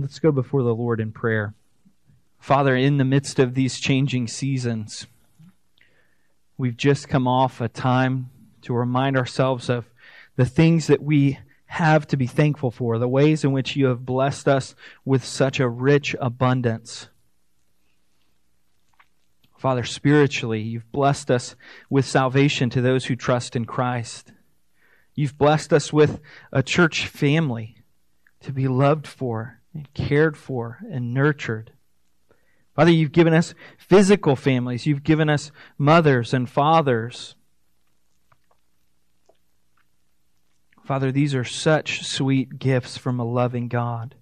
Let's go before the Lord in prayer. Father, in the midst of these changing seasons, we've just come off a time to remind ourselves of the things that we have to be thankful for, the ways in which you have blessed us with such a rich abundance. Father, spiritually, you've blessed us with salvation to those who trust in Christ. You've blessed us with a church family to be loved for and cared for and nurtured. Father, you've given us physical families. You've given us mothers and fathers. Father, these are such sweet gifts from a loving God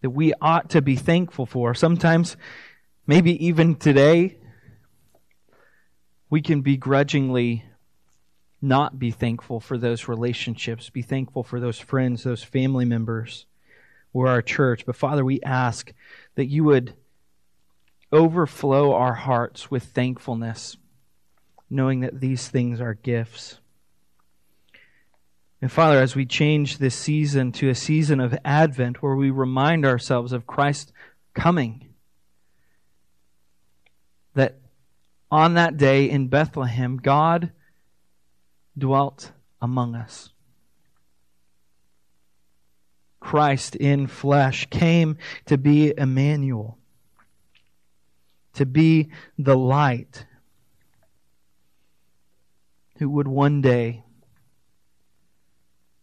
that we ought to be thankful for. Sometimes, maybe even today, we can begrudgingly not be thankful for those relationships, be thankful for those friends, those family members or our church. But Father, we ask that you would overflow our hearts with thankfulness, knowing that these things are gifts. And Father, as we change this season to a season of Advent where we remind ourselves of Christ coming, that on that day in Bethlehem, God dwelt among us. Christ in flesh came to be Emmanuel, to be the light who would one day,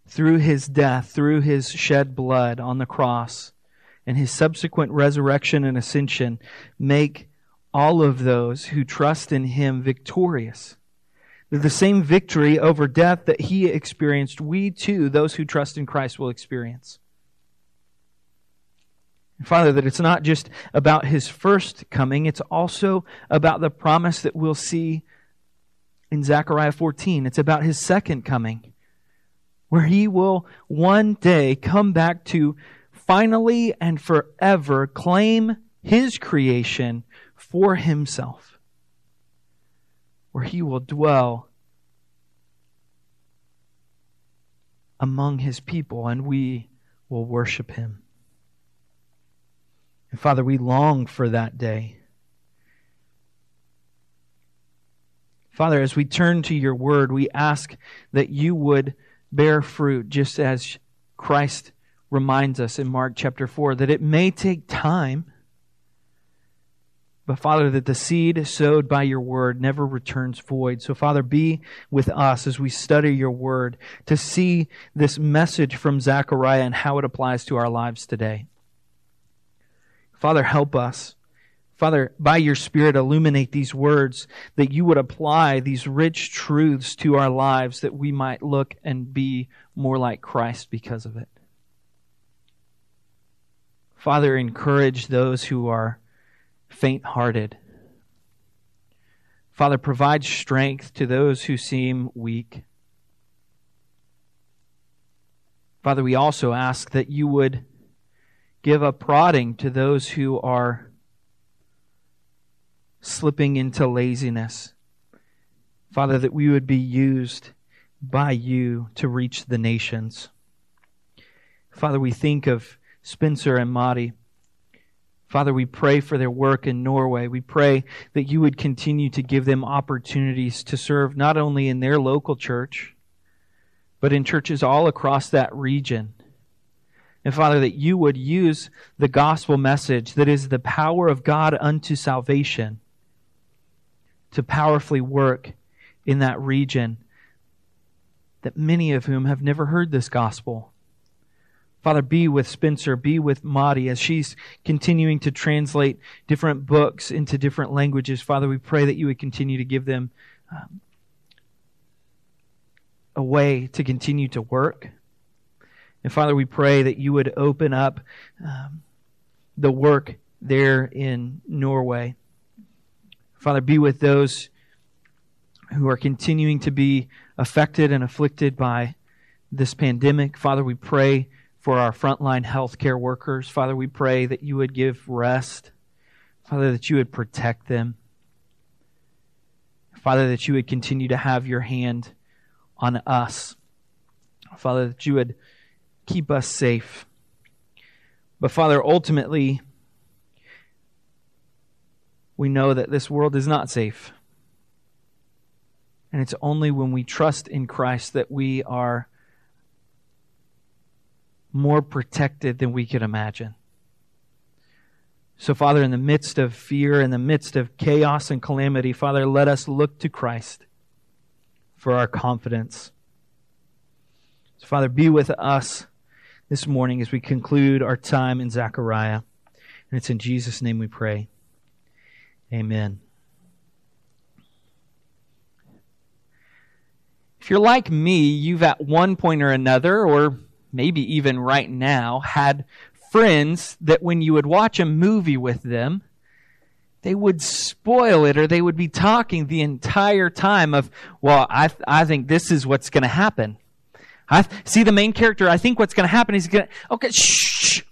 through his death, through his shed blood on the cross, and his subsequent resurrection and ascension, make all of those who trust in him victorious. The same victory over death that he experienced, we too, those who trust in Christ, will experience. Father, that it's not just about his first coming, it's also about the promise that we'll see in Zechariah 14. It's about his second coming, where he will one day come back to finally and forever claim his creation for himself, where he will dwell among his people and we will worship him. And Father, we long for that day. Father, as we turn to your word, we ask that you would bear fruit, just as Christ reminds us in Mark chapter 4, that it may take time. But Father, that the seed sowed by your word never returns void. So, Father, be with us as we study your word to see this message from Zechariah and how it applies to our lives today. Father, help us. Father, by your Spirit, illuminate these words that you would apply these rich truths to our lives that we might look and be more like Christ because of it. Father, encourage those who are faint hearted. Father, provide strength to those who seem weak. Father, we also ask that you would give a prodding to those who are slipping into laziness. Father, that we would be used by you to reach the nations. Father, we think of Spencer and Madi. Father, we pray for their work in Norway. We pray that you would continue to give them opportunities to serve not only in their local church, but in churches all across that region. And Father, that you would use the gospel message that is the power of God unto salvation to powerfully work in that region that many of whom have never heard this gospel. Father, be with Spencer, be with Madi as she's continuing to translate different books into different languages. Father, we pray that you would continue to give them um, a way to continue to work and Father, we pray that you would open up um, the work there in Norway. Father, be with those who are continuing to be affected and afflicted by this pandemic. Father, we pray for our frontline healthcare workers. Father, we pray that you would give rest. Father, that you would protect them. Father, that you would continue to have your hand on us. Father, that you would keep us safe. But Father, ultimately, we know that this world is not safe. And it's only when we trust in Christ that we are more protected than we could imagine. So, Father, in the midst of fear, in the midst of chaos and calamity, Father, let us look to Christ for our confidence. So, Father, be with us this morning as we conclude our time in Zechariah. And it's in Jesus' name we pray. Amen. If you're like me, you've at one point or another, or maybe even right now, had friends that when you would watch a movie with them, they would spoil it or they would be talking the entire time of, well, I, th- I think this is what's going to happen. I th- see the main character. I think what's going to happen is going to, okay, shh.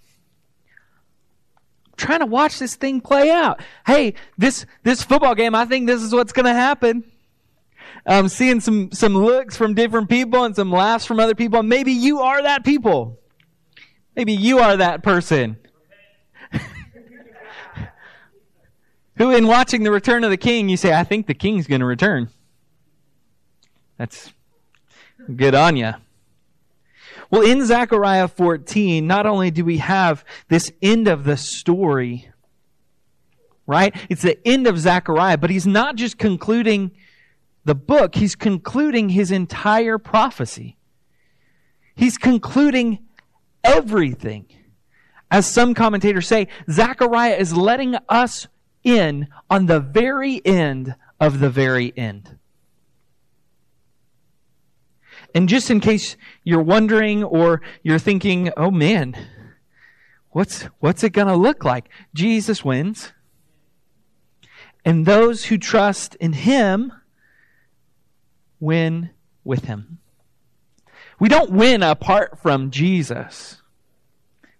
Trying to watch this thing play out. Hey, this, this football game, I think this is what's going to happen. I'm seeing some, some looks from different people and some laughs from other people. Maybe you are that people. Maybe you are that person. Who, in watching the return of the king, you say, I think the king's going to return. That's good on you. Well, in Zechariah 14, not only do we have this end of the story, right? It's the end of Zechariah, but he's not just concluding the book, he's concluding his entire prophecy. He's concluding everything. As some commentators say, Zechariah is letting us in on the very end of the very end. And just in case you're wondering or you're thinking, oh man, what's, what's it going to look like? Jesus wins. And those who trust in him win with him. We don't win apart from Jesus.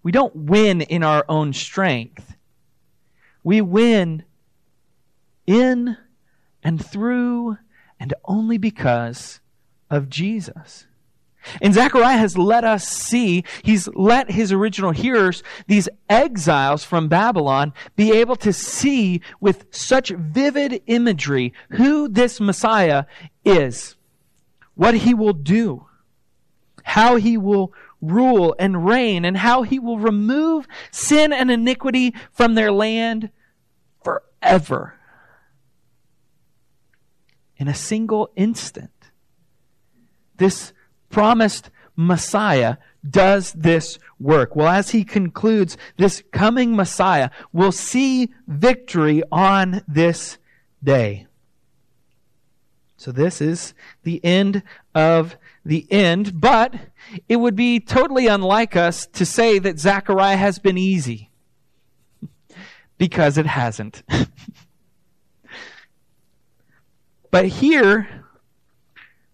We don't win in our own strength. We win in and through and only because of Jesus. And Zechariah has let us see, he's let his original hearers, these exiles from Babylon, be able to see with such vivid imagery who this Messiah is, what he will do, how he will rule and reign, and how he will remove sin and iniquity from their land forever. In a single instant. This promised Messiah does this work. Well, as he concludes, this coming Messiah will see victory on this day. So this is the end of the end, but it would be totally unlike us to say that Zechariah has been easy. because it hasn't. but here,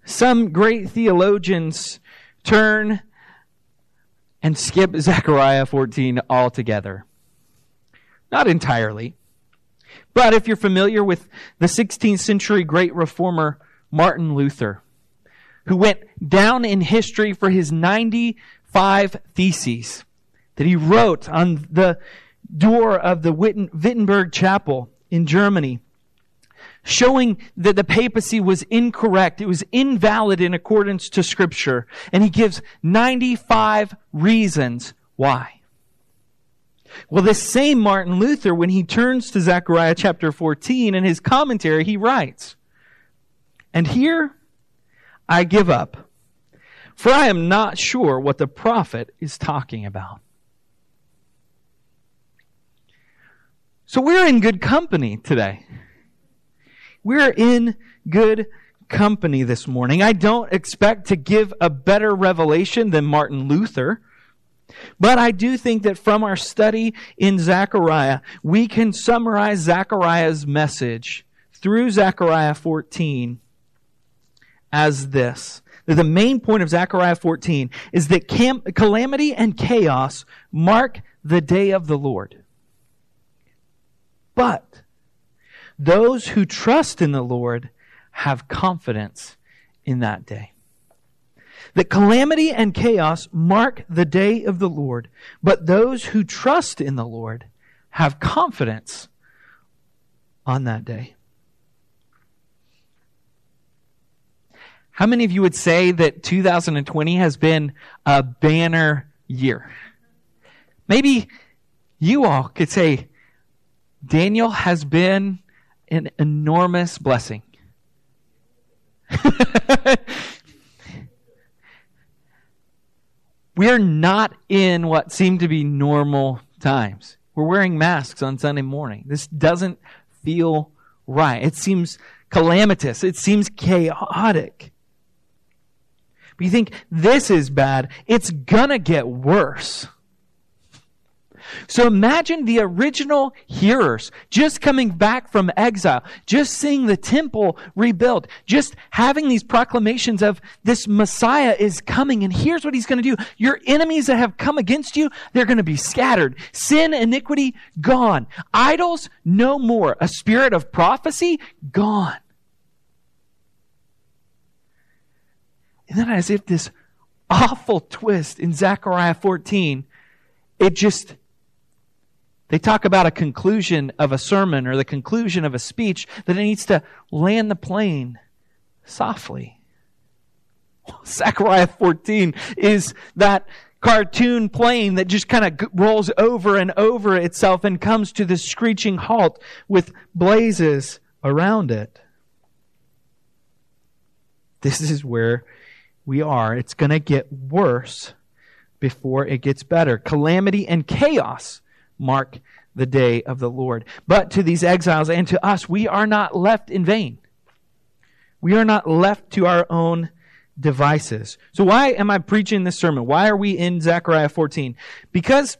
some great theologians turn and skip Zechariah 14 altogether. Not entirely. But if you're familiar with the 16th century great reformer Martin Luther, who went down in history for his 95 theses that he wrote on the door of the Wittenberg Chapel in Germany, showing that the papacy was incorrect. It was invalid in accordance to Scripture. And he gives 95 reasons why. Well, this same Martin Luther, when he turns to Zechariah chapter 14 in his commentary, he writes, And here I give up, for I am not sure what the prophet is talking about. So we're in good company today. We're in good company this morning. I don't expect to give a better revelation than Martin Luther. But I do think that from our study in Zechariah, we can summarize Zechariah's message through Zechariah 14 as this. The main point of Zechariah 14 is that cam- calamity and chaos mark the day of the Lord. But those who trust in the Lord have confidence in that day. that calamity and chaos mark the day of the Lord, but those who trust in the Lord have confidence on that day. How many of you would say that 2020 has been a banner year? Maybe you all could say, Daniel has been an enormous blessing. We're not in what seem to be normal times. We're wearing masks on Sunday morning. This doesn't feel right. It seems calamitous. It seems chaotic. But you think this is bad, it's gonna get worse. So imagine the original hearers just coming back from exile, just seeing the temple rebuilt, just having these proclamations of this Messiah is coming and here's what he's going to do. Your enemies that have come against you, they're going to be scattered. Sin, iniquity, gone. Idols, no more. A spirit of prophecy, gone. And then, as if this awful twist in Zechariah 14, it just, they talk about a conclusion of a sermon or the conclusion of a speech that it needs to land the plane softly. Zechariah 14 is that cartoon plane that just kind of rolls over and over itself and comes to the screeching halt with blazes around it. This is where we are, it's going to get worse before it gets better. Calamity and chaos mark the day of the Lord. But to these exiles and to us, we are not left in vain. We are not left to our own devices. So why am I preaching this sermon? Why are we in Zechariah 14? Because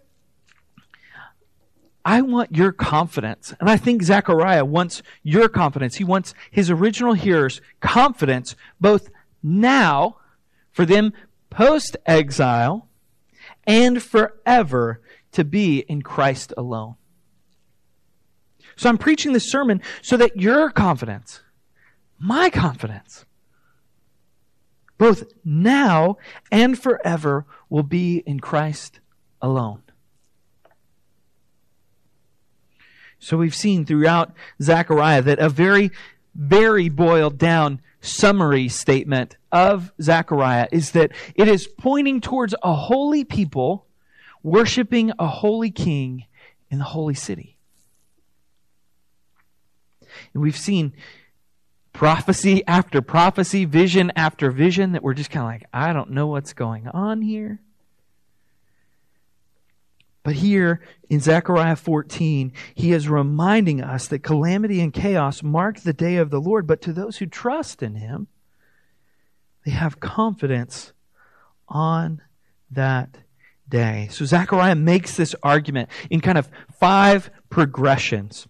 I want your confidence. And I think Zechariah wants your confidence. He wants his original hearers' confidence both now for them post exile and forever to be in Christ alone. So I'm preaching this sermon so that your confidence, my confidence, both now and forever will be in Christ alone. So we've seen throughout Zechariah that a very, very boiled down summary statement of Zechariah is that it is pointing towards a holy people worshiping a holy king in the holy city. And we've seen prophecy after prophecy, vision after vision that we're just kind of like, I don't know what's going on here. But here in Zechariah 14, he is reminding us that calamity and chaos mark the day of the Lord, but to those who trust in him, they have confidence on that day. So Zechariah makes this argument in kind of five progressions.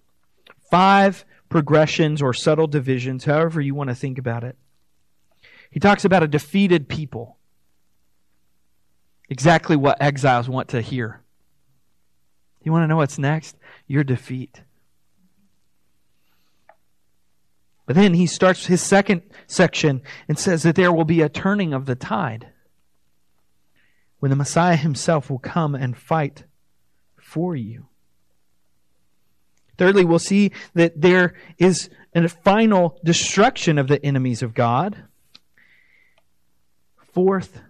Five progressions or subtle divisions, however you want to think about it. He talks about a defeated people. Exactly what exiles want to hear. You want to know what's next? Your defeat. But then he starts his second section and says that there will be a turning of the tide when the Messiah himself will come and fight for you. Thirdly, we'll see that there is a final destruction of the enemies of God. Fourth,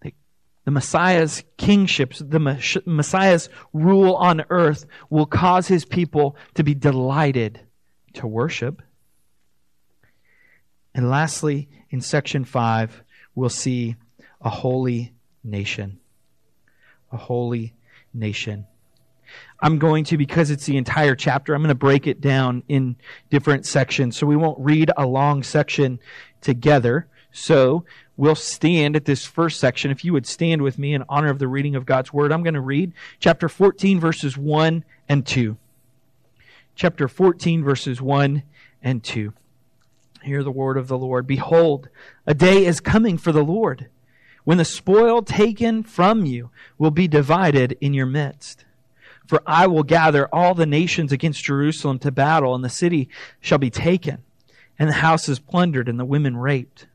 the Messiah's kingship, the Messiah's rule on earth will cause his people to be delighted to worship. And lastly, in section 5, we'll see a holy nation. A holy nation. I'm going to, because it's the entire chapter, I'm going to break it down in different sections. So we won't read a long section together. So we'll stand at this first section. If you would stand with me in honor of the reading of God's Word, I'm going to read chapter 14, verses 1 and 2. Chapter 14, verses 1 and 2. Hear the word of the Lord. Behold, a day is coming for the Lord when the spoil taken from you will be divided in your midst. For I will gather all the nations against Jerusalem to battle, and the city shall be taken, and the houses plundered, and the women raped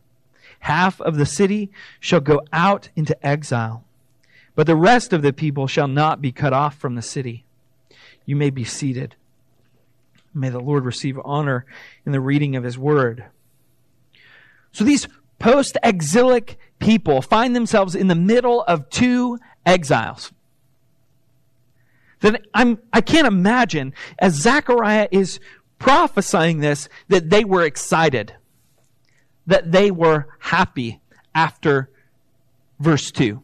half of the city shall go out into exile, but the rest of the people shall not be cut off from the city. You may be seated. May the Lord receive honor in the reading of his word. So these post exilic people find themselves in the middle of two exiles. That I'm, I can't imagine as Zechariah is prophesying this that they were excited, that they were happy after verse 2.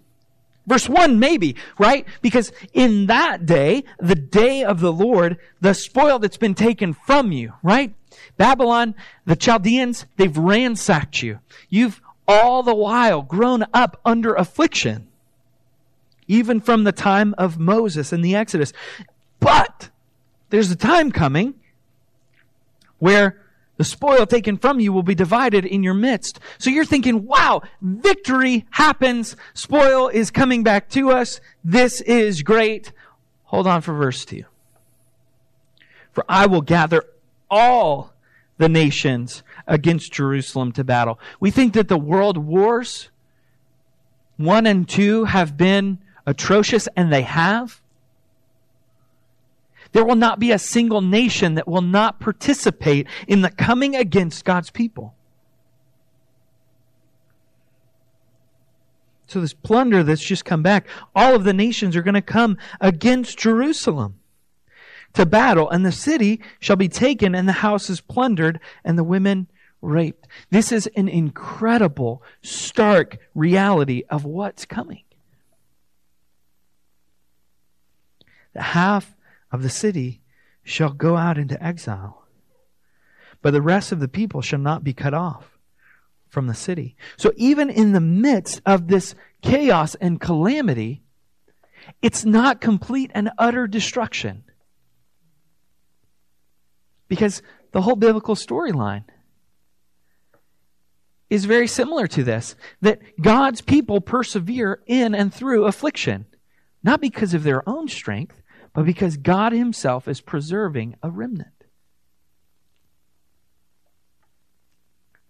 Verse 1, maybe, right? Because in that day, the day of the Lord, the spoil that's been taken from you, right? Babylon, the Chaldeans, they've ransacked you. You've all the while grown up under affliction, even from the time of Moses and the Exodus. But there's a time coming where the spoil taken from you will be divided in your midst. So you're thinking, wow, victory happens. Spoil is coming back to us. This is great. Hold on for verse 2. For I will gather all the nations against Jerusalem to battle. We think that the world wars, one and two, have been atrocious, and they have. There will not be a single nation that will not participate in the coming against God's people. So, this plunder that's just come back, all of the nations are going to come against Jerusalem to battle, and the city shall be taken, and the houses plundered, and the women raped. This is an incredible, stark reality of what's coming. The half of the city shall go out into exile, but the rest of the people shall not be cut off from the city. So even in the midst of this chaos and calamity, it's not complete and utter destruction. Because the whole biblical storyline is very similar to this that God's people persevere in and through affliction, not because of their own strength, but because God Himself is preserving a remnant.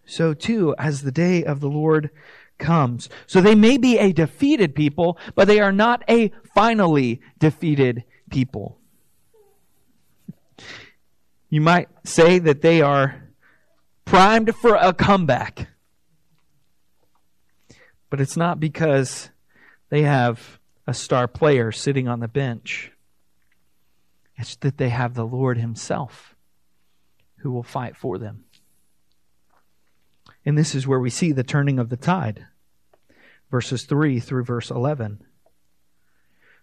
So, too, as the day of the Lord comes. So, they may be a defeated people, but they are not a finally defeated people. You might say that they are primed for a comeback. But it's not because they have a star player sitting on the bench. It's that they have the Lord Himself who will fight for them. And this is where we see the turning of the tide. Verses 3 through verse 11.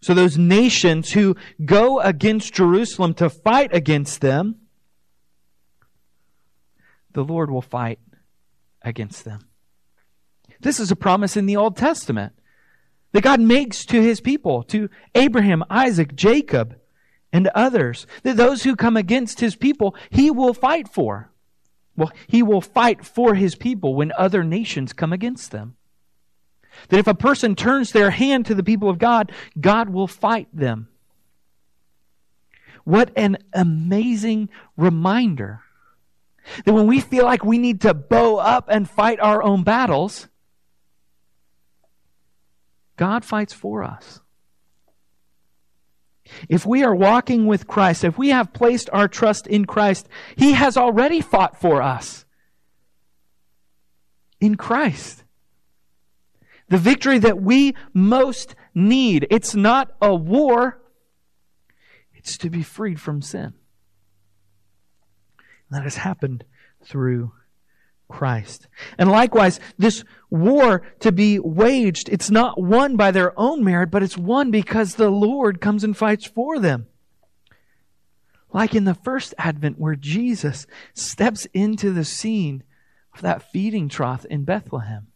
So those nations who go against Jerusalem to fight against them, the Lord will fight against them. This is a promise in the Old Testament that God makes to his people, to Abraham, Isaac, Jacob, and others. That those who come against his people, he will fight for. Well, he will fight for his people when other nations come against them. That if a person turns their hand to the people of God, God will fight them. What an amazing reminder that when we feel like we need to bow up and fight our own battles, God fights for us. If we are walking with Christ, if we have placed our trust in Christ, He has already fought for us. In Christ. The victory that we most need. It's not a war, it's to be freed from sin. That has happened through Christ. And likewise, this war to be waged, it's not won by their own merit, but it's won because the Lord comes and fights for them. Like in the first advent where Jesus steps into the scene of that feeding trough in Bethlehem.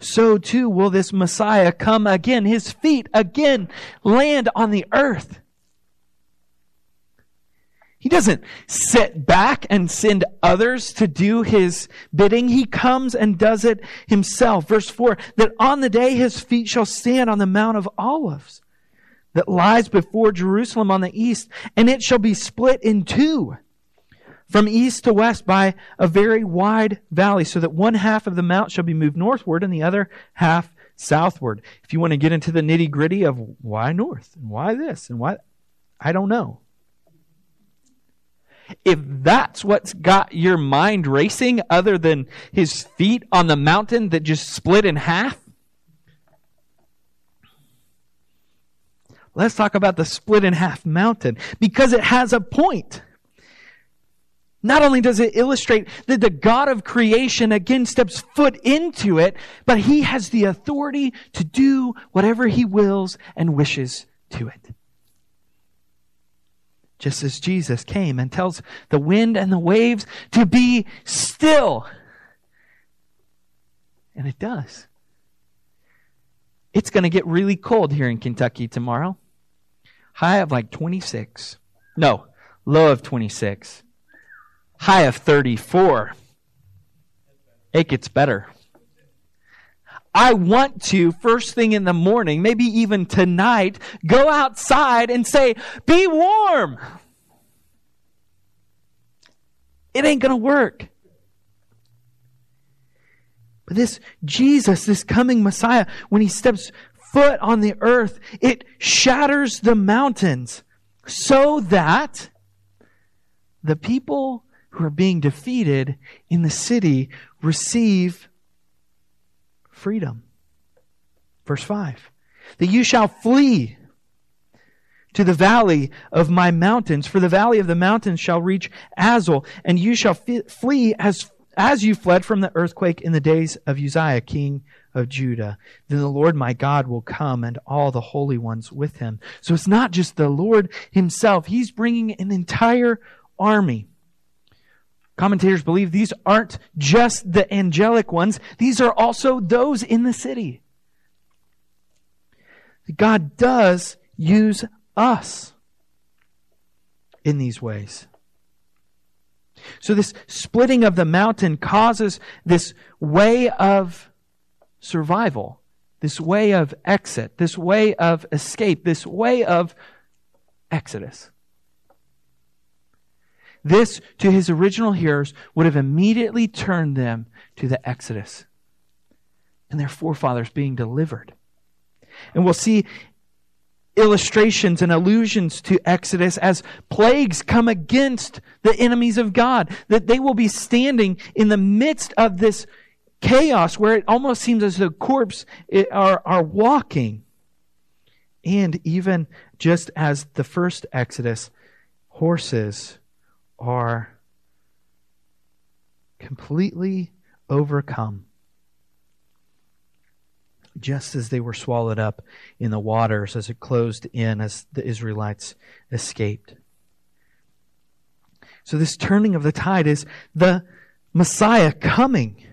So too will this Messiah come again. His feet again land on the earth. He doesn't sit back and send others to do his bidding. He comes and does it himself. Verse 4 that on the day his feet shall stand on the Mount of Olives that lies before Jerusalem on the east, and it shall be split in two from east to west by a very wide valley, so that one half of the mount shall be moved northward and the other half southward. If you want to get into the nitty gritty of why north and why this and why, I don't know. If that's what's got your mind racing, other than his feet on the mountain that just split in half, let's talk about the split in half mountain because it has a point. Not only does it illustrate that the God of creation again steps foot into it, but he has the authority to do whatever he wills and wishes to it. Just as Jesus came and tells the wind and the waves to be still. And it does. It's going to get really cold here in Kentucky tomorrow. High of like 26. No, low of 26 high of 34. It gets better. I want to, first thing in the morning, maybe even tonight, go outside and say, Be warm. It ain't going to work. But this Jesus, this coming Messiah, when he steps foot on the earth, it shatters the mountains so that the people who are being defeated in the city receive freedom. Verse 5 That you shall flee to the valley of my mountains, for the valley of the mountains shall reach Azal, and you shall flee as, as you fled from the earthquake in the days of Uzziah, king of Judah. Then the Lord my God will come and all the holy ones with him. So it's not just the Lord himself, he's bringing an entire army. Commentators believe these aren't just the angelic ones, these are also those in the city. God does use us in these ways. So, this splitting of the mountain causes this way of survival, this way of exit, this way of escape, this way of exodus. This, to his original hearers, would have immediately turned them to the Exodus and their forefathers being delivered. And we'll see illustrations and allusions to Exodus as plagues come against the enemies of God, that they will be standing in the midst of this chaos where it almost seems as though corpses are, are walking. And even just as the first Exodus, horses are completely overcome, just as they were swallowed up in the waters as it closed in as the Israelites escaped. So, this turning of the tide is the Messiah coming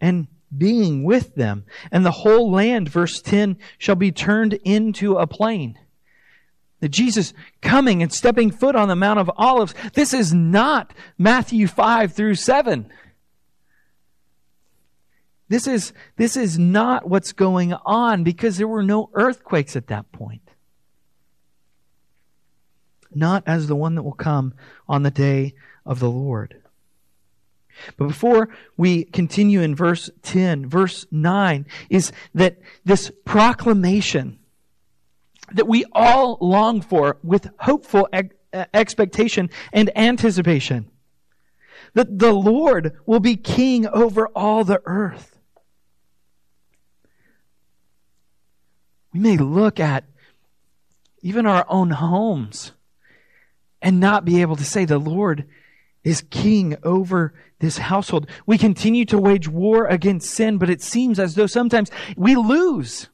and being with them. And the whole land, verse 10, shall be turned into a plain that Jesus coming and stepping foot on the Mount of Olives, this is not Matthew 5 through 7. This is, this is not what's going on because there were no earthquakes at that point. Not as the one that will come on the day of the Lord. But before we continue in verse 10, verse 9 is that this proclamation that we all long for with hopeful uh, expectation and anticipation. That the Lord will be king over all the earth. We may look at even our own homes and not be able to say the Lord is king over this household. We continue to wage war against sin, but it seems as though sometimes we lose.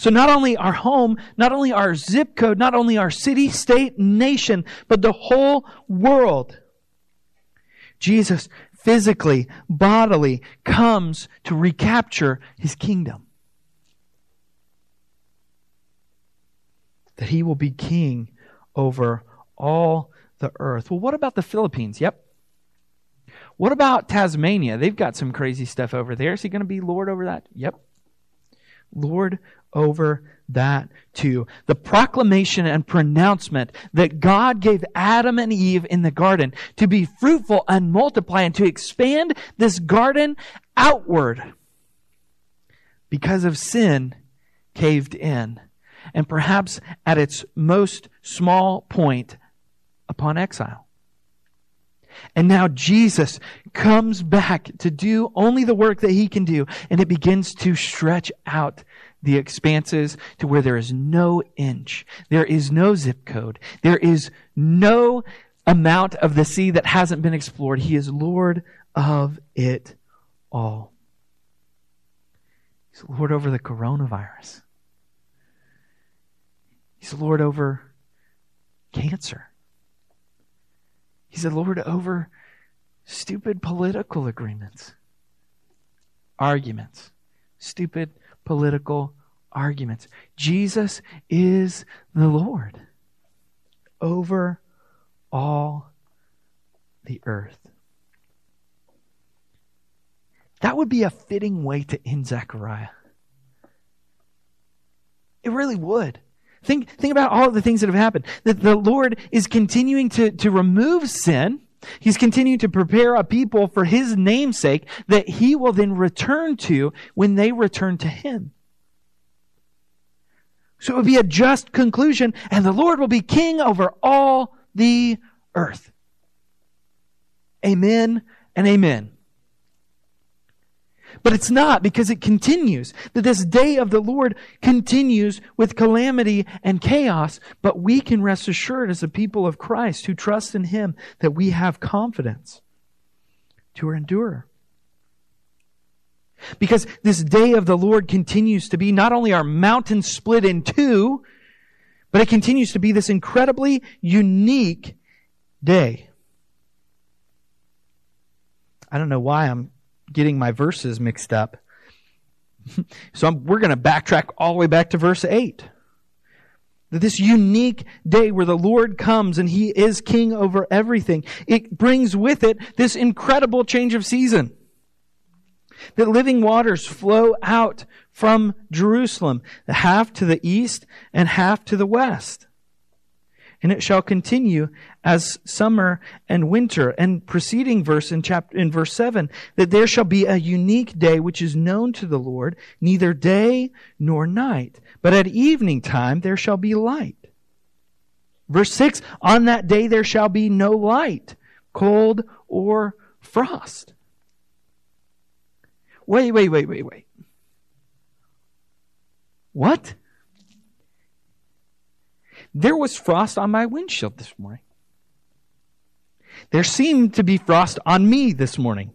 So not only our home, not only our zip code, not only our city, state, nation, but the whole world. Jesus physically, bodily comes to recapture his kingdom. That he will be king over all the earth. Well, what about the Philippines? Yep. What about Tasmania? They've got some crazy stuff over there. Is he going to be Lord over that? Yep. Lord over that too. The proclamation and pronouncement that God gave Adam and Eve in the garden to be fruitful and multiply and to expand this garden outward because of sin caved in. And perhaps at its most small point upon exile. And now Jesus comes back to do only the work that he can do, and it begins to stretch out the expanses to where there is no inch, there is no zip code, there is no amount of the sea that hasn't been explored. He is Lord of it all. He's Lord over the coronavirus. He's Lord over cancer. He's a Lord over stupid political agreements, arguments, stupid political arguments. Jesus is the Lord over all the earth. That would be a fitting way to end Zechariah. It really would. Think, think about all the things that have happened. That the Lord is continuing to, to remove sin. He's continuing to prepare a people for His namesake that He will then return to when they return to Him. So it would be a just conclusion, and the Lord will be king over all the earth. Amen and amen. But it's not because it continues. That this day of the Lord continues with calamity and chaos. But we can rest assured as a people of Christ who trust in Him that we have confidence to endure. Because this day of the Lord continues to be not only our mountain split in two, but it continues to be this incredibly unique day. I don't know why I'm getting my verses mixed up. so I'm, we're going to backtrack all the way back to verse 8. That this unique day where the Lord comes and He is king over everything, it brings with it this incredible change of season. That living waters flow out from Jerusalem, half to the east and half to the west and it shall continue as summer and winter. And preceding verse in chapter, in verse 7, that there shall be a unique day which is known to the Lord, neither day nor night, but at evening time there shall be light. Verse 6, on that day there shall be no light, cold or frost. Wait, wait, wait, wait, wait. What? There was frost on my windshield this morning. There seemed to be frost on me this morning.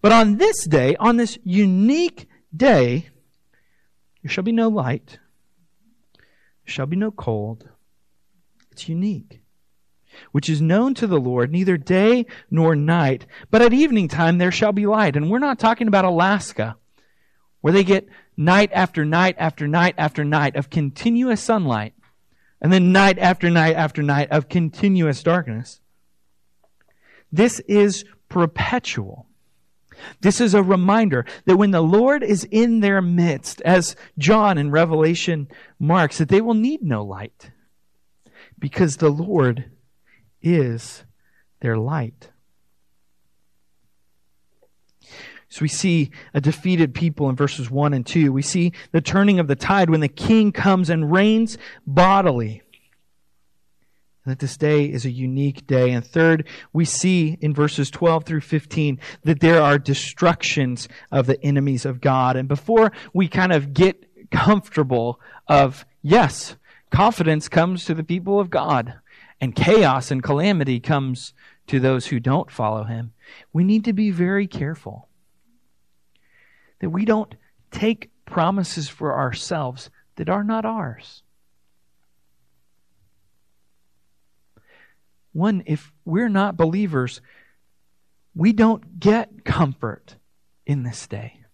But on this day, on this unique day, there shall be no light, there shall be no cold. It's unique, which is known to the Lord, neither day nor night, but at evening time there shall be light. And we're not talking about Alaska, where they get night after night after night after night of continuous sunlight and then night after night after night of continuous darkness. This is perpetual. This is a reminder that when the Lord is in their midst, as John in Revelation marks, that they will need no light because the Lord is their light. So we see a defeated people in verses 1 and 2. We see the turning of the tide when the king comes and reigns bodily. And that this day is a unique day. And third, we see in verses 12 through 15 that there are destructions of the enemies of God. And before we kind of get comfortable of, yes, confidence comes to the people of God and chaos and calamity comes to those who don't follow him, we need to be very careful that we don't take promises for ourselves that are not ours. One, if we're not believers, we don't get comfort in this day.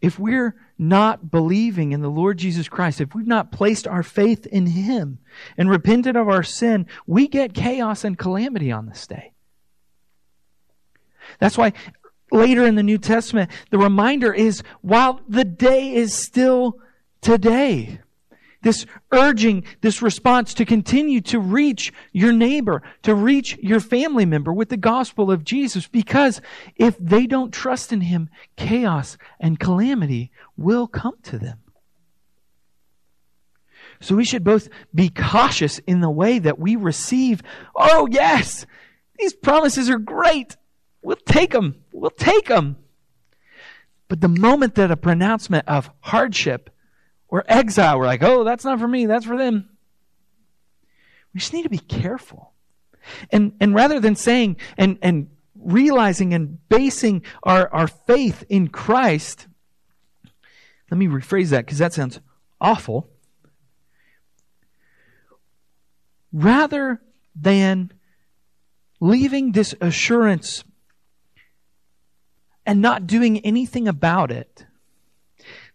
If we're not believing in the Lord Jesus Christ, if we've not placed our faith in Him and repented of our sin, we get chaos and calamity on this day. That's why later in the New Testament, the reminder is while the day is still today. This urging, this response to continue to reach your neighbor, to reach your family member with the gospel of Jesus, because if they don't trust in Him, chaos and calamity will come to them. So we should both be cautious in the way that we receive. Oh, yes, these promises are great. We'll take them. We'll take them. But the moment that a pronouncement of hardship or exile, we're like, oh, that's not for me, that's for them. We just need to be careful. And, and rather than saying and, and realizing and basing our, our faith in Christ, let me rephrase that because that sounds awful. Rather than leaving this assurance and not doing anything about it,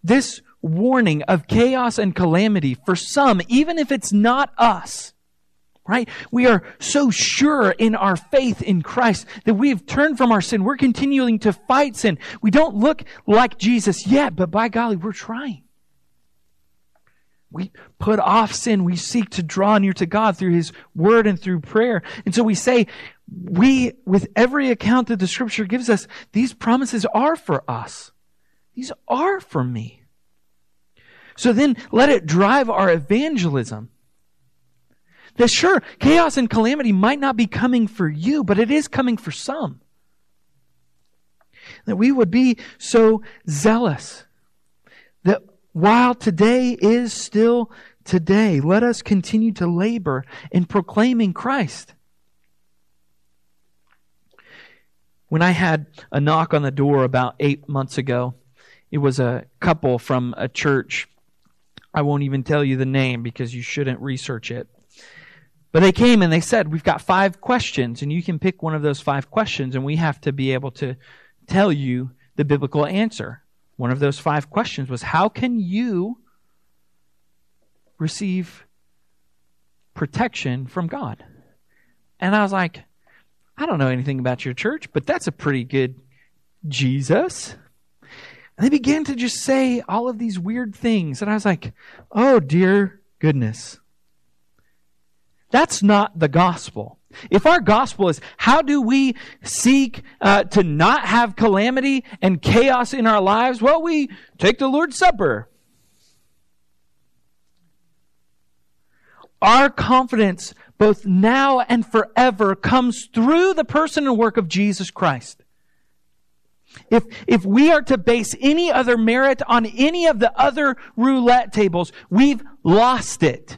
this warning of chaos and calamity for some, even if it's not us, right? We are so sure in our faith in Christ that we have turned from our sin. We're continuing to fight sin. We don't look like Jesus yet, but by golly, we're trying. We put off sin. We seek to draw near to God through His Word and through prayer. And so we say, we, with every account that the Scripture gives us, these promises are for us. These are for me. So then let it drive our evangelism. That sure, chaos and calamity might not be coming for you, but it is coming for some. That we would be so zealous that while today is still today, let us continue to labor in proclaiming Christ. When I had a knock on the door about eight months ago, it was a couple from a church. I won't even tell you the name because you shouldn't research it. But they came and they said, We've got five questions, and you can pick one of those five questions, and we have to be able to tell you the biblical answer. One of those five questions was, How can you receive protection from God? And I was like, I don't know anything about your church, but that's a pretty good Jesus. And they began to just say all of these weird things. And I was like, oh, dear goodness. That's not the gospel. If our gospel is how do we seek uh, to not have calamity and chaos in our lives, well, we take the Lord's Supper. Our confidence both now and forever comes through the person and work of Jesus Christ. If, if we are to base any other merit on any of the other roulette tables, we've lost it.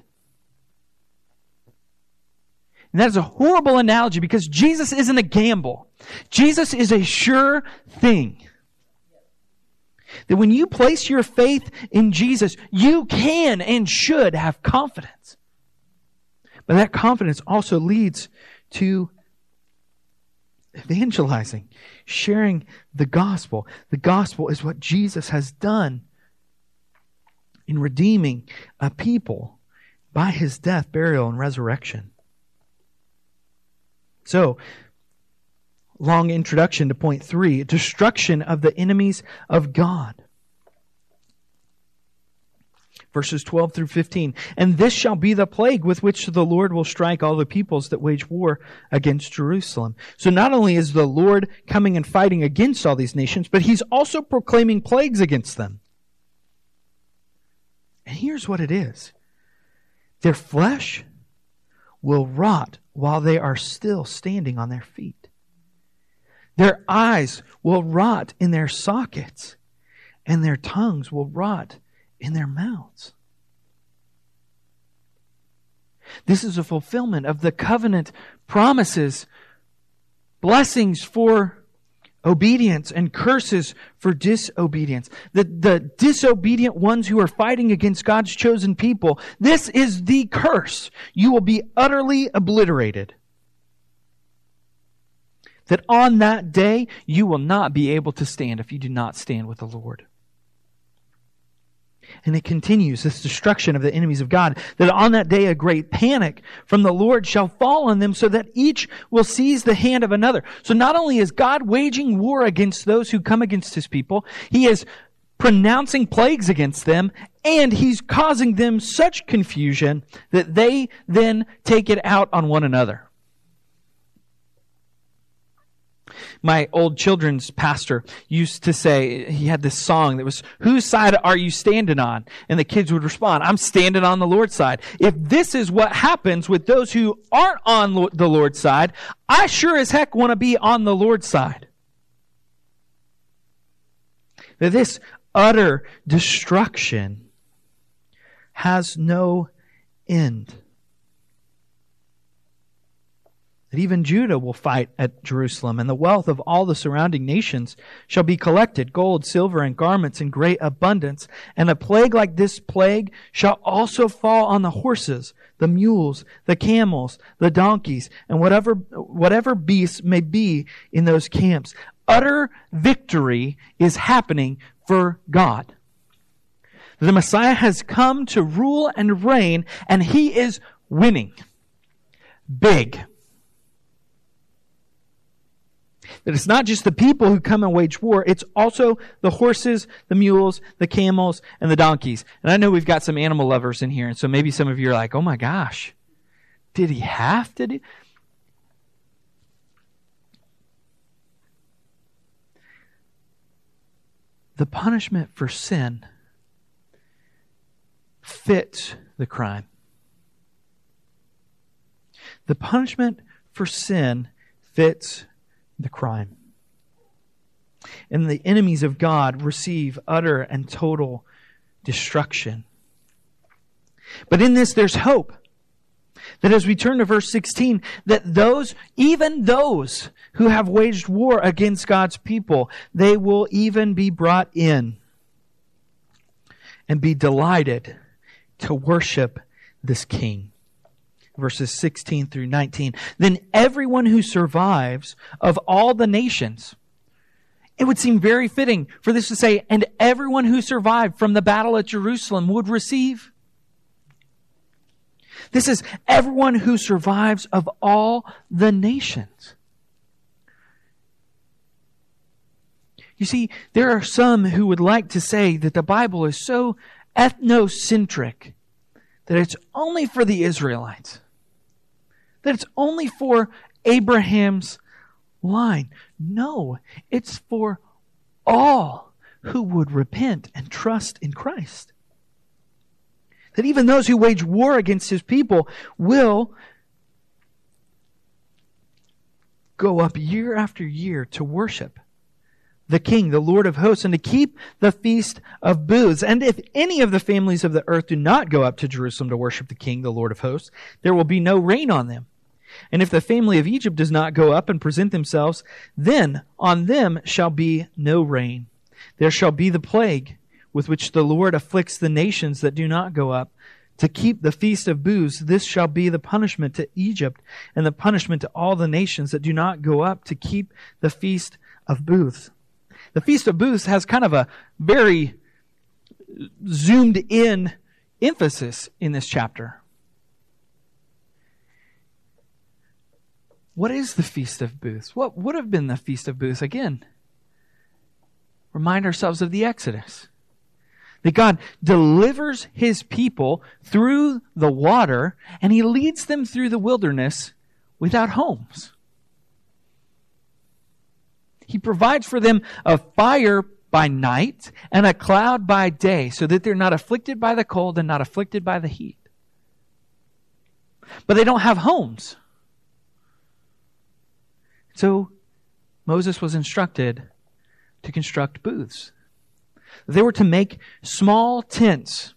And that is a horrible analogy because Jesus isn't a gamble. Jesus is a sure thing. That when you place your faith in Jesus, you can and should have confidence. But that confidence also leads to evangelizing, sharing the gospel. The gospel is what Jesus has done in redeeming a people by his death, burial, and resurrection. So, long introduction to point three destruction of the enemies of God verses 12 through 15. And this shall be the plague with which the Lord will strike all the peoples that wage war against Jerusalem. So not only is the Lord coming and fighting against all these nations, but he's also proclaiming plagues against them. And here's what it is their flesh will rot while they are still standing on their feet. Their eyes will rot in their sockets, and their tongues will rot in their mouths. This is a fulfillment of the covenant promises, blessings for obedience and curses for disobedience. The, the disobedient ones who are fighting against God's chosen people, this is the curse. You will be utterly obliterated. That on that day, you will not be able to stand if you do not stand with the Lord. And it continues, this destruction of the enemies of God, that on that day a great panic from the Lord shall fall on them so that each will seize the hand of another. So not only is God waging war against those who come against his people, he is pronouncing plagues against them, and he's causing them such confusion that they then take it out on one another. My old children's pastor used to say, he had this song that was, Whose side are you standing on? And the kids would respond, I'm standing on the Lord's side. If this is what happens with those who aren't on the Lord's side, I sure as heck want to be on the Lord's side. This utter destruction has no end that even Judah will fight at Jerusalem, and the wealth of all the surrounding nations shall be collected gold, silver, and garments in great abundance. And a plague like this plague shall also fall on the horses, the mules, the camels, the donkeys, and whatever, whatever beasts may be in those camps. Utter victory is happening for God. The Messiah has come to rule and reign, and he is winning. Big. That it's not just the people who come and wage war, it's also the horses, the mules, the camels, and the donkeys. And I know we've got some animal lovers in here, and so maybe some of you are like, oh my gosh, did he have to do? The punishment for sin fits the crime. The punishment for sin fits the crime. And the enemies of God receive utter and total destruction. But in this, there's hope. That as we turn to verse 16, that those, even those who have waged war against God's people, they will even be brought in and be delighted to worship this king verses 16 through 19. Then everyone who survives of all the nations, it would seem very fitting for this to say, and everyone who survived from the battle at Jerusalem would receive. This is everyone who survives of all the nations. You see, there are some who would like to say that the Bible is so ethnocentric that it's only for the Israelites, that it's only for Abraham's line. No, it's for all who would repent and trust in Christ. That even those who wage war against his people will go up year after year to worship the King, the Lord of hosts, and to keep the feast of booths. And if any of the families of the earth do not go up to Jerusalem to worship the King, the Lord of hosts, there will be no rain on them. And if the family of Egypt does not go up and present themselves, then on them shall be no rain. There shall be the plague with which the Lord afflicts the nations that do not go up to keep the feast of booths. This shall be the punishment to Egypt and the punishment to all the nations that do not go up to keep the feast of booths the Feast of Booths has kind of a very zoomed in emphasis in this chapter. What is the Feast of Booths? What would have been the Feast of Booths? Again, remind ourselves of the Exodus. That God delivers his people through the water and he leads them through the wilderness without homes. He provides for them a fire by night and a cloud by day so that they're not afflicted by the cold and not afflicted by the heat. But they don't have homes. So Moses was instructed to construct booths. They were to make small tents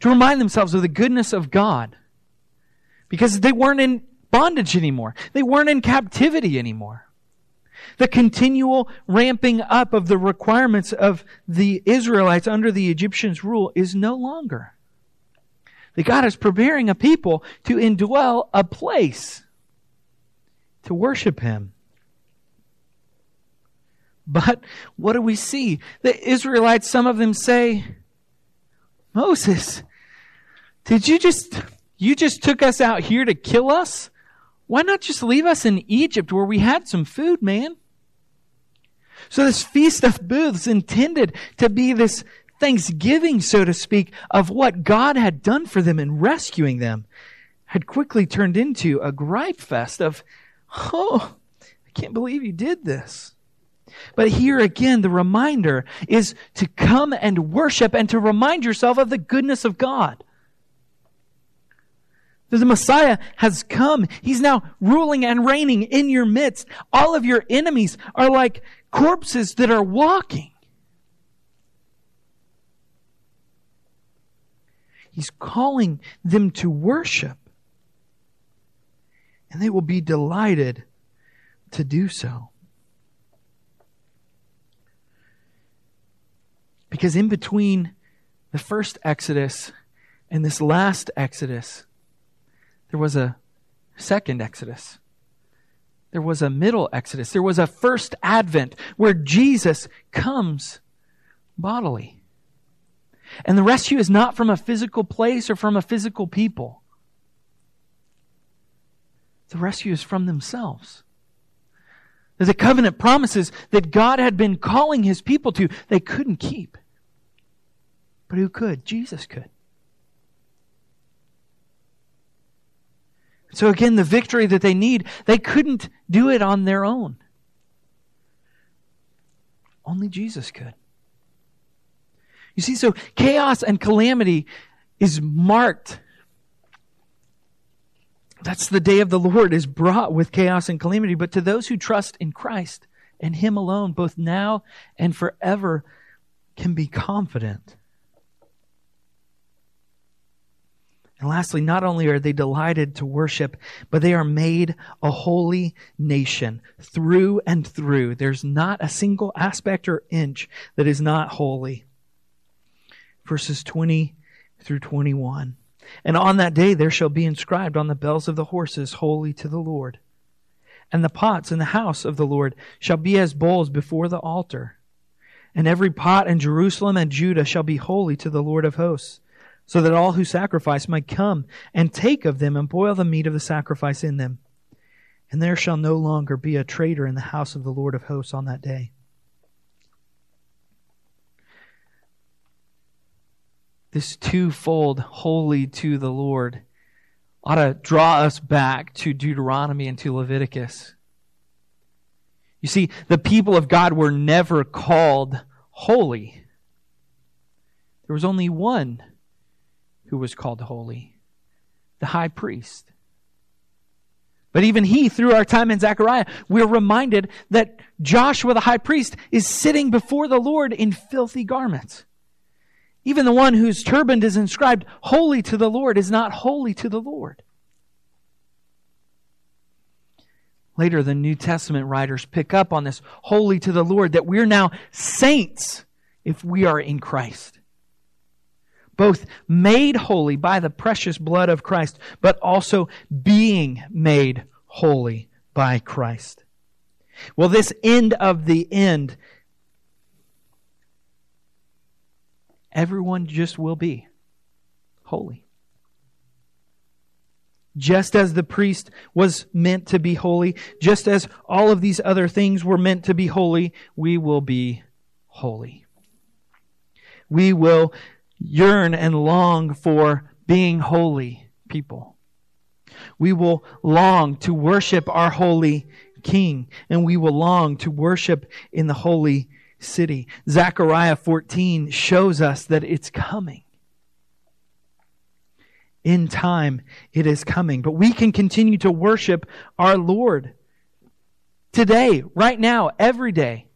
to remind themselves of the goodness of God because they weren't in bondage anymore. They weren't in captivity anymore. The continual ramping up of the requirements of the Israelites under the Egyptians' rule is no longer. That God is preparing a people to indwell a place to worship Him. But what do we see? The Israelites, some of them say, Moses, did you just, you just took us out here to kill us? Why not just leave us in Egypt where we had some food, man? So this Feast of Booths intended to be this thanksgiving, so to speak, of what God had done for them in rescuing them, had quickly turned into a gripe fest of, oh, I can't believe you did this. But here again, the reminder is to come and worship and to remind yourself of the goodness of God. The Messiah has come. He's now ruling and reigning in your midst. All of your enemies are like corpses that are walking. He's calling them to worship. And they will be delighted to do so. Because in between the first Exodus and this last Exodus, there was a second Exodus. There was a middle Exodus. There was a first Advent where Jesus comes bodily. And the rescue is not from a physical place or from a physical people. The rescue is from themselves. The covenant promises that God had been calling his people to, they couldn't keep. But who could? Jesus could. So again, the victory that they need, they couldn't do it on their own. Only Jesus could. You see, so chaos and calamity is marked. That's the day of the Lord is brought with chaos and calamity. But to those who trust in Christ and Him alone, both now and forever, can be confident. And lastly, not only are they delighted to worship, but they are made a holy nation through and through. There's not a single aspect or inch that is not holy. Verses 20 through 21. And on that day there shall be inscribed on the bells of the horses, Holy to the Lord. And the pots in the house of the Lord shall be as bowls before the altar. And every pot in Jerusalem and Judah shall be holy to the Lord of hosts so that all who sacrifice might come and take of them and boil the meat of the sacrifice in them. And there shall no longer be a trader in the house of the Lord of hosts on that day. This twofold holy to the Lord ought to draw us back to Deuteronomy and to Leviticus. You see, the people of God were never called holy. There was only one who was called holy, the high priest. But even he, through our time in Zechariah, we're reminded that Joshua the high priest is sitting before the Lord in filthy garments. Even the one whose turban is inscribed holy to the Lord is not holy to the Lord. Later, the New Testament writers pick up on this holy to the Lord that we're now saints if we are in Christ both made holy by the precious blood of Christ, but also being made holy by Christ. Well, this end of the end, everyone just will be holy. Just as the priest was meant to be holy, just as all of these other things were meant to be holy, we will be holy. We will yearn and long for being holy people. We will long to worship our holy King, and we will long to worship in the holy city. Zechariah 14 shows us that it's coming. In time, it is coming. But we can continue to worship our Lord today, right now, every day.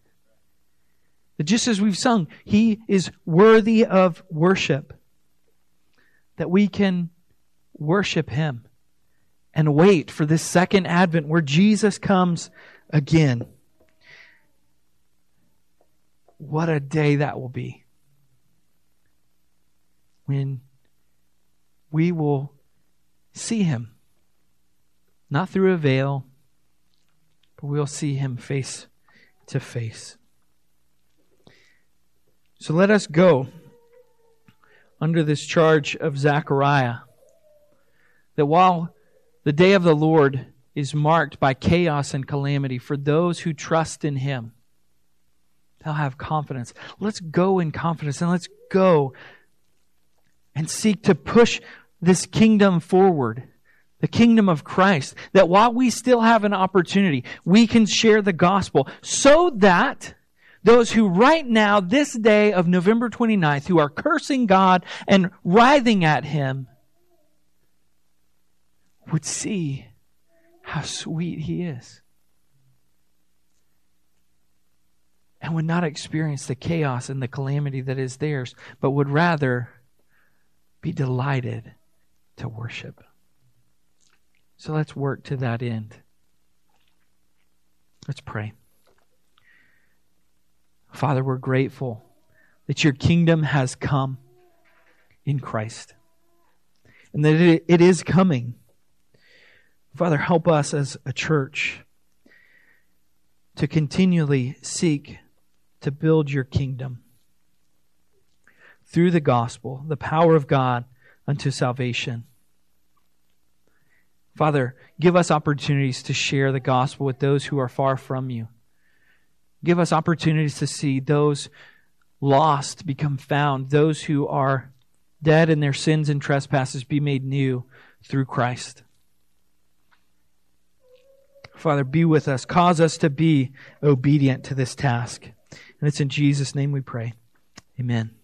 That just as we've sung, He is worthy of worship. That we can worship Him and wait for this second advent where Jesus comes again. What a day that will be. When we will see Him. Not through a veil, but we'll see Him face to face. So let us go under this charge of Zechariah that while the day of the Lord is marked by chaos and calamity for those who trust in Him, they'll have confidence. Let's go in confidence and let's go and seek to push this kingdom forward. The kingdom of Christ. That while we still have an opportunity, we can share the gospel so that those who right now, this day of November 29th, who are cursing God and writhing at Him, would see how sweet He is. And would not experience the chaos and the calamity that is theirs, but would rather be delighted to worship. So let's work to that end. Let's pray. Father, we're grateful that your kingdom has come in Christ and that it is coming. Father, help us as a church to continually seek to build your kingdom through the gospel, the power of God unto salvation. Father, give us opportunities to share the gospel with those who are far from you. Give us opportunities to see those lost become found, those who are dead in their sins and trespasses be made new through Christ. Father, be with us. Cause us to be obedient to this task. And it's in Jesus' name we pray. Amen.